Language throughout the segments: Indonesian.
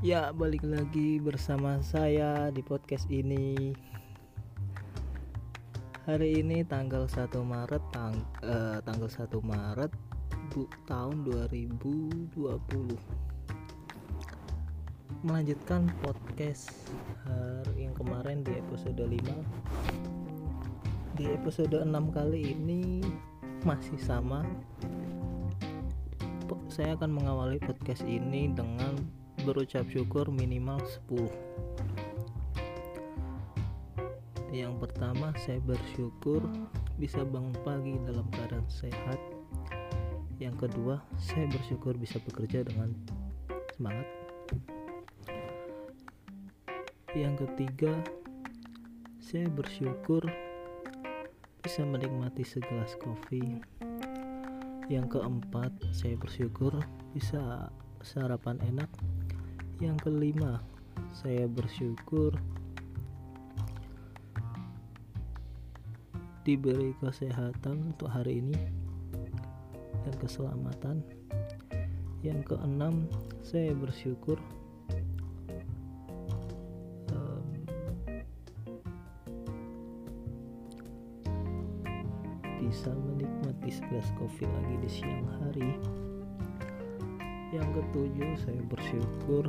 Ya, balik lagi bersama saya di podcast ini. Hari ini tanggal 1 Maret tang eh, tanggal 1 Maret bu, tahun 2020. Melanjutkan podcast hari yang kemarin di episode 5. Di episode 6 kali ini masih sama. Saya akan mengawali podcast ini dengan berucap syukur minimal 10 yang pertama saya bersyukur bisa bangun pagi dalam keadaan sehat. Yang kedua saya bersyukur bisa bekerja dengan semangat. Yang ketiga saya bersyukur bisa menikmati segelas kopi. Yang keempat saya bersyukur bisa sarapan enak yang kelima, saya bersyukur diberi kesehatan untuk hari ini dan keselamatan. Yang keenam, saya bersyukur bisa menikmati segelas kopi lagi di siang hari. Yang ketujuh, saya bersyukur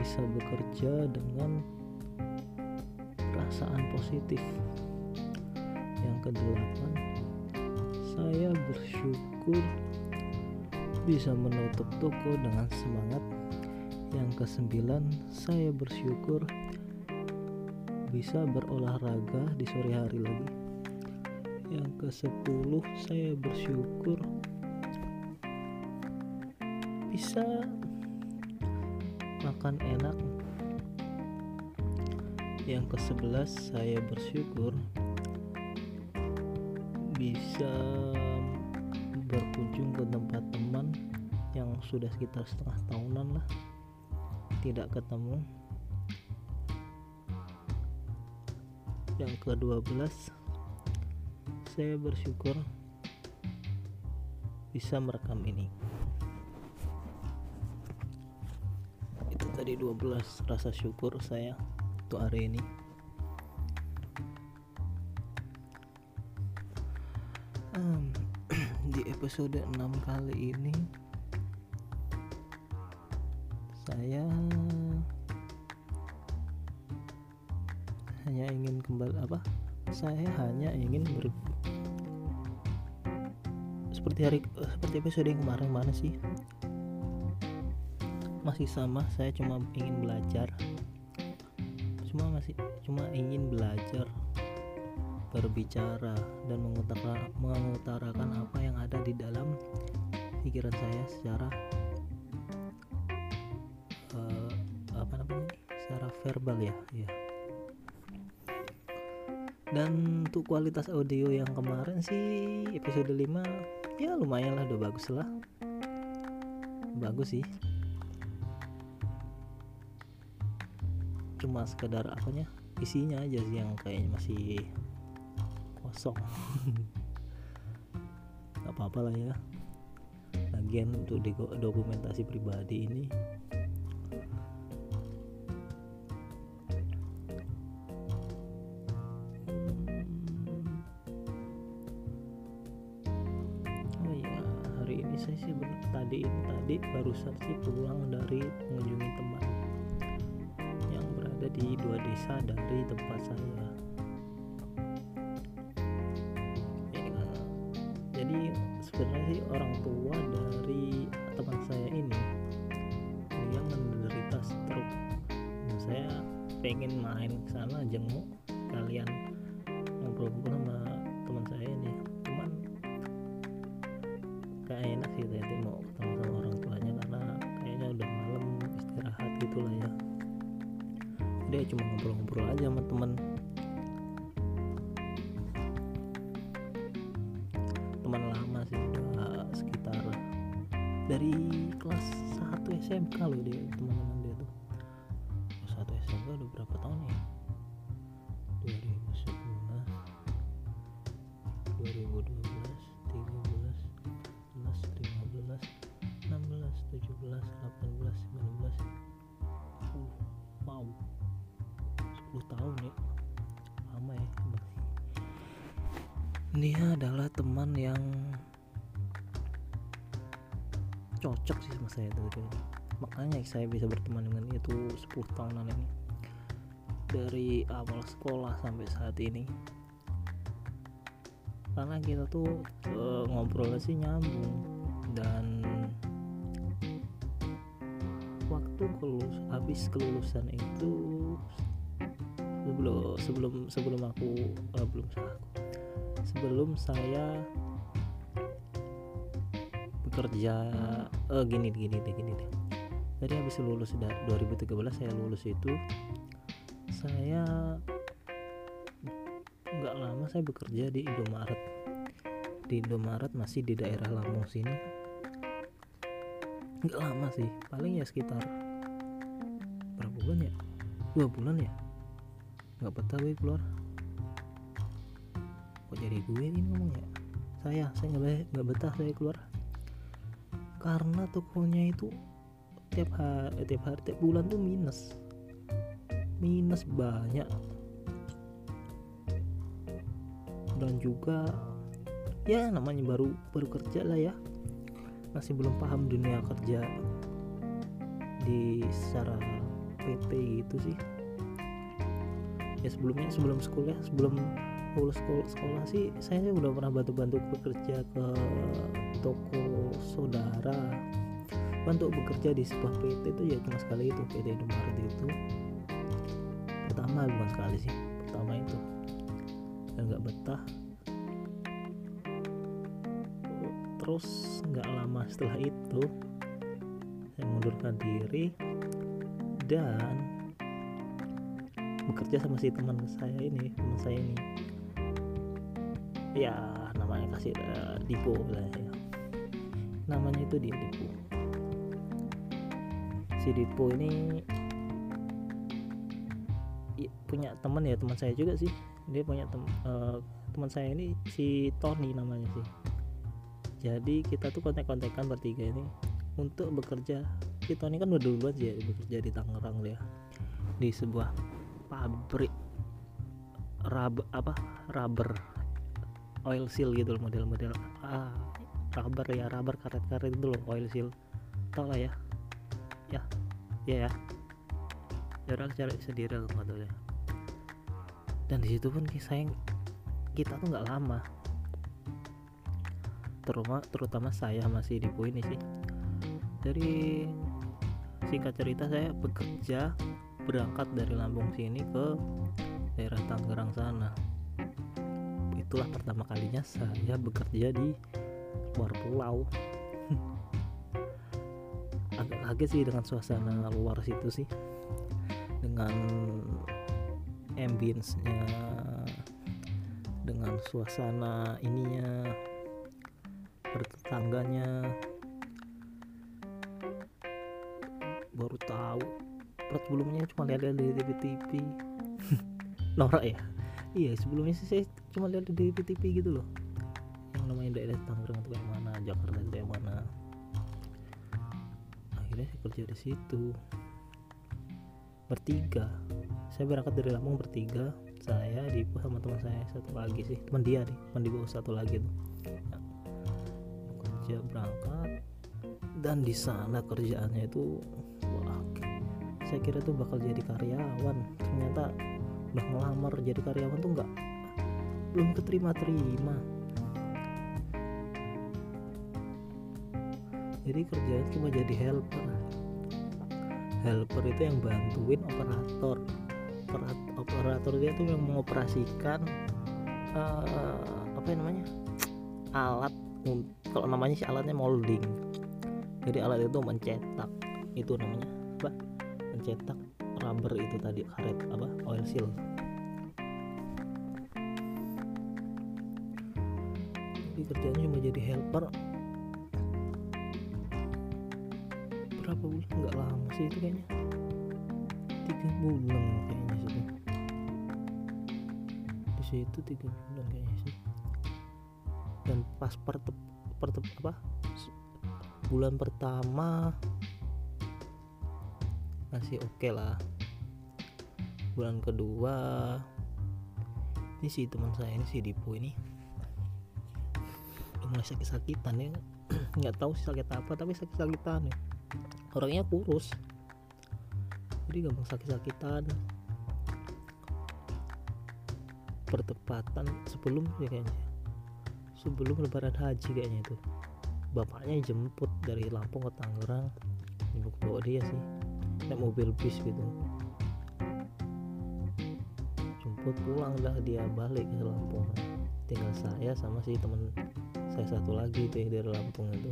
bisa bekerja dengan perasaan positif. Yang kedelapan, saya bersyukur bisa menutup toko dengan semangat. Yang kesembilan, saya bersyukur bisa berolahraga di sore hari lagi. Yang kesepuluh, saya bersyukur bisa makan enak. Yang ke sebelas saya bersyukur bisa berkunjung ke tempat teman yang sudah sekitar setengah tahunan lah. Tidak ketemu. Yang ke 12 saya bersyukur bisa merekam ini tadi 12 rasa syukur saya untuk hari ini. Um, di episode 6 kali ini saya hanya ingin kembali apa? Saya hanya ingin ber seperti hari seperti episode yang kemarin mana sih masih sama saya cuma ingin belajar. Cuma masih cuma ingin belajar berbicara dan mengutarakan, mengutarakan apa yang ada di dalam pikiran saya secara uh, apa namanya secara verbal ya ya. Dan untuk kualitas audio yang kemarin sih episode 5 ya lumayan lah udah bagus lah. Bagus sih cuma sekedar apanya isinya aja sih yang kayaknya masih kosong. Nggak apa-apa lah ya. Lagian untuk dokumentasi pribadi ini oh iya hari ini saya sih tadi tadi barusan sih pulang dari berada di dua desa dari tempat saya. Jadi sebenarnya sih orang tua dari teman saya ini dia menderita stroke. Nah, saya pengen main ke sana jenguk kalian ngobrol-ngobrol sama teman saya ini. Cuman kayak enak sih tadi mau dia cuma ngobrol-ngobrol aja sama temen. Teman lama sih udah sekitar dari kelas 1 SMK loh dia teman-teman tahun ya lama ya dia adalah teman yang cocok sih sama saya tuh makanya saya bisa berteman dengan itu 10 tahunan ini. Dari awal sekolah sampai saat ini. Karena kita tuh uh, ngobrol sih nyambung. Dan waktu kelulus habis kelulusan itu sebelum sebelum aku uh, belum aku. Sebelum saya bekerja uh, gini gini deh gini deh. Tadi habis lulus 2013 saya lulus itu saya nggak lama saya bekerja di Indomaret. Di Indomaret masih di daerah Lampung sini. Nggak lama sih paling ya sekitar berapa bulan ya? Dua bulan ya nggak betah gue keluar. Kok jadi gue ini ngomongnya? Saya saya nggak nggak betah saya keluar. Karena tokonya itu tiap hari tiap hari tiap bulan tuh minus. Minus banyak. Dan juga ya namanya baru baru kerja lah ya. Masih belum paham dunia kerja di secara PT gitu sih ya sebelumnya sebelum sekolah sebelum lulus sekolah, sekolah sih saya udah pernah bantu-bantu bekerja ke toko saudara. Bantu bekerja di sebuah PT itu ya cuma sekali itu PT Indomaret itu. Pertama bukan sekali sih pertama itu. Dan nggak betah. Terus nggak lama setelah itu saya mengundurkan diri. Dan bekerja sama si teman saya ini teman saya ini. Ya namanya kasih uh, Dipo lah ya. Namanya itu dia Dipo. Si Dipo ini punya teman ya teman saya juga sih. Dia punya tem uh, teman saya ini si Tony namanya sih. Jadi kita tuh kontek-kontekan bertiga ini untuk bekerja. Si Tony kan udah duluan sih ya bekerja di Tangerang dia di sebuah pabrik rub apa? Rubber. Oil seal gitu loh model-model. Ah rubber ya rubber karet-karet itu loh oil seal. Tau lah ya. Ya ya ya. Ya orang cari sendiri lah ya. Dan di situ pun saya kita tuh nggak lama. Terutama terutama saya masih di poin sih. Dari singkat cerita saya bekerja berangkat dari Lampung sini ke daerah Tangerang sana. Itulah pertama kalinya saya bekerja di luar pulau. Agak kaget sih dengan suasana luar situ sih. Dengan ambience-nya dengan suasana ininya bertetangganya. Baru tahu plat sebelumnya cuma lihat-lihat di TV-TV norak ya? Iya sebelumnya sih saya cuma lihat di TV-TV gitu loh. Yang namanya daerah Tangerang itu kayak mana Jakarta itu kayak mana. Akhirnya saya kerja di situ. Bertiga. Saya berangkat dari Lampung bertiga. Saya Dipo sama teman saya satu lagi sih. Teman dia nih teman Dipo satu lagi tuh. Ya. kerja berangkat. Dan di sana kerjaannya itu wah saya kira tuh bakal jadi karyawan. Ternyata udah ngelamar jadi karyawan tuh nggak belum keterima-terima. Jadi kerjanya cuma jadi helper. Helper itu yang bantuin operator. Operator dia tuh yang mengoperasikan uh, apa namanya? Alat kalau namanya sih alatnya molding. Jadi alat itu mencetak itu namanya mencetak rubber itu tadi karet apa oil seal. Jadi kerjanya cuma jadi helper. Berapa bulan? Nggak lama sih itu kayaknya. Tiga bulan kayaknya sih di situ tiga bulan kayaknya sih. Dan pas pertep, pertep apa bulan pertama masih oke okay lah. Bulan kedua ini si teman saya ini si Dipo ini. Mulai sakit-sakitan ya. Nggak tahu sih sakit apa tapi sakit-sakitan ya. Orangnya kurus. Jadi gampang sakit-sakitan. Bertepatan sebelum ya kayaknya. Sebelum lebaran haji kayaknya itu. Bapaknya jemput dari Lampung ke Tangerang. Jemput bawa dia sih naik mobil bis gitu. Jemput pulang lah dia balik ke Lampung. Tinggal saya sama si temen saya satu lagi itu yang dari Lampung itu.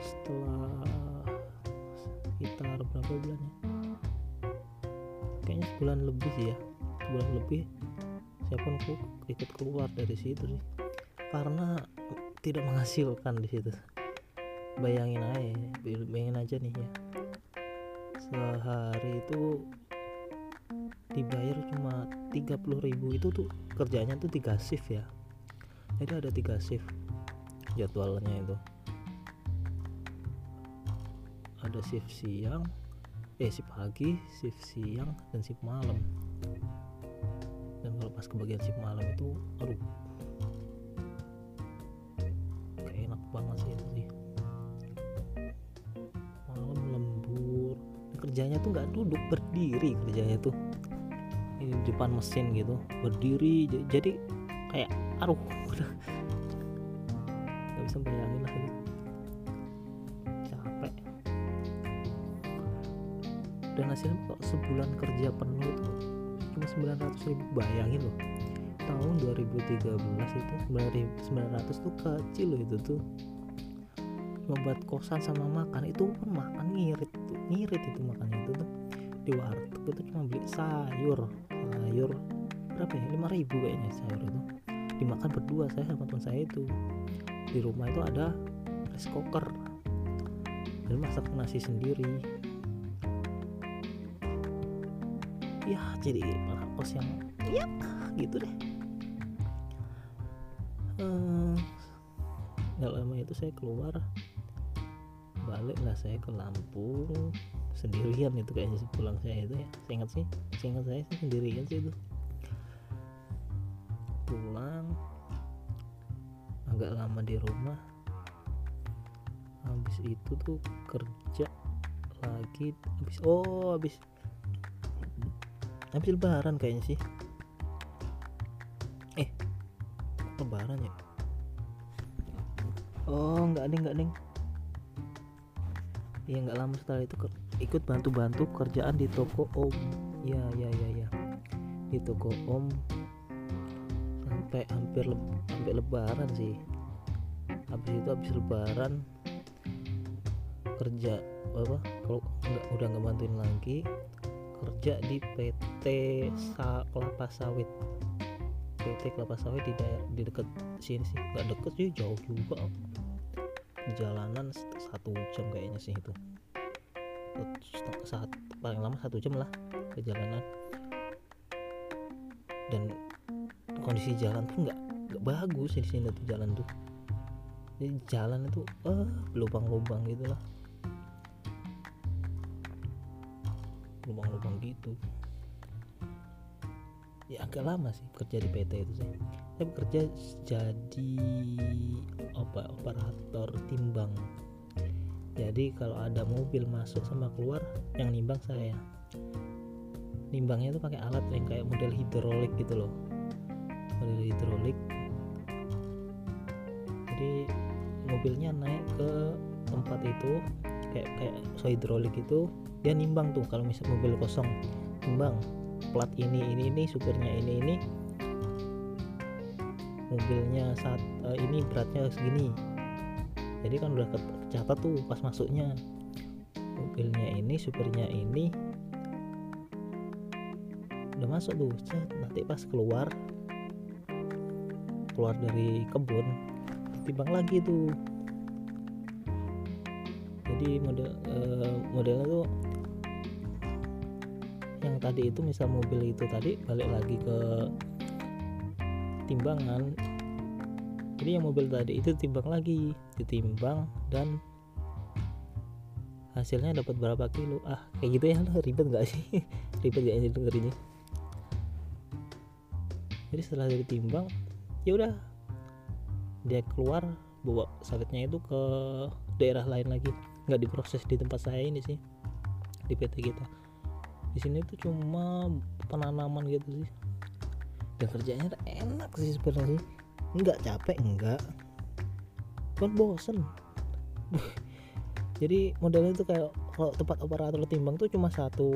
Setelah sekitar berapa bulan ya? Kayaknya sebulan lebih sih ya. Sebulan lebih saya pun ikut keluar dari situ sih. Karena tidak menghasilkan di situ bayangin aja bayangin aja nih ya. Sehari itu dibayar cuma 30.000 itu tuh kerjanya tuh tiga shift ya. Jadi ada tiga shift jadwalnya itu. Ada shift siang eh shift pagi shift siang dan shift malam. Dan kalau pas kebagian shift malam itu aduh banget sih itu kerjanya tuh nggak duduk berdiri kerjanya tuh. Di depan mesin gitu berdiri. Jadi kayak aduh udah. Nggak bisa bayangin lah ini. Capek. Dan hasilnya kok sebulan kerja penuh tuh cuma 900 ribu. Bayangin loh tahun 2013 itu 900 tuh kecil loh itu tuh. Membuat kosan sama makan itu pun makan ngirit ngirit itu makan itu tuh. Di warteg itu cuma beli sayur. Sayur berapa ya? Lima ribu kayaknya sayur itu. Dimakan berdua saya sama teman saya itu. Di rumah itu ada rice cooker. Dan masak nasi sendiri. Ya jadi malah kos yang ya gitu deh. Hmm, gak lama itu saya keluar balik lah saya ke Lampung sendirian itu kayaknya pulang saya itu ya. Saya ingat sih saya ingat saya sendirian sih itu. Pulang agak lama di rumah. Habis itu tuh kerja lagi habis oh habis habis lebaran kayaknya sih. Eh lebaran ya? Oh enggak nih enggak nih ya nggak lama setelah itu ikut bantu-bantu kerjaan di toko om. Ya ya ya ya di toko om. Sampai hampir le sampai lebaran sih. Habis itu habis lebaran kerja apa kalau nggak udah nggak bantuin lagi kerja di PT Sa Kelapa Sawit. PT Kelapa Sawit di di dekat sini sih. Nggak deket sih jauh juga jalanan satu jam kayaknya sih itu. Saat paling lama satu jam lah perjalanan. Dan kondisi jalan tuh nggak nggak bagus di sini tuh jalan tuh. Jadi jalan itu eh lubang-lubang gitu lah. Lubang-lubang gitu ya agak lama sih kerja di PT itu sih. Saya bekerja jadi apa operator timbang. Jadi kalau ada mobil masuk sama keluar yang nimbang saya. Nimbangnya itu pakai alat yang kayak model hidrolik gitu loh. Model hidrolik. Jadi mobilnya naik ke tempat itu kayak kayak so hidrolik itu dia nimbang tuh kalau misal mobil kosong nimbang plat ini ini ini supirnya ini ini. Mobilnya saat uh, ini beratnya segini. Jadi kan udah kecatat tuh pas masuknya. Mobilnya ini supirnya ini. Udah masuk tuh nanti pas keluar keluar dari kebun timbang lagi tuh. Jadi model uh, modelnya tuh yang tadi itu misal mobil itu tadi balik lagi ke timbangan. Jadi yang mobil tadi itu timbang lagi ditimbang dan hasilnya dapat berapa kilo? Ah kayak gitu ya ribet gak sih? Ribet gak sih dengerinnya? Jadi setelah ditimbang ya udah dia keluar bawa sawitnya itu ke daerah lain lagi. Nggak diproses di tempat saya ini sih di PT kita di sini tuh cuma penanaman gitu sih. Dan kerjanya enak sih sebenarnya. Nggak capek enggak. Kan bosen. Jadi modelnya itu kayak kalau tempat operator timbang tuh cuma satu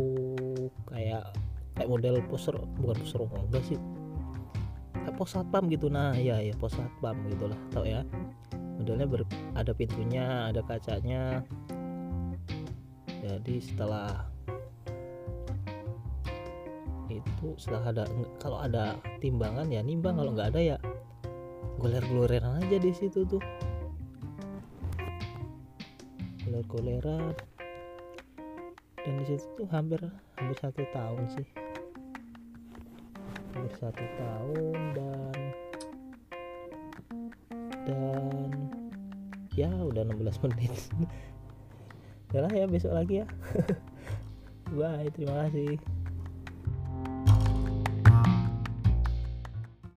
kayak kayak model poster bukan poster enggak sih. Kayak pos satpam gitu. Nah ya ya pos satpam gitulah tau ya. Modelnya ber, ada pintunya ada kacanya. Jadi setelah itu setelah ada kalau ada timbangan ya nimbang kalau nggak ada ya goler-goleran aja di situ tuh. Goler-goleran. Dan di situ tuh hampir hampir satu tahun sih. Hampir satu tahun dan dan ya udah 16 menit. Yalah ya besok lagi ya. Bye terima kasih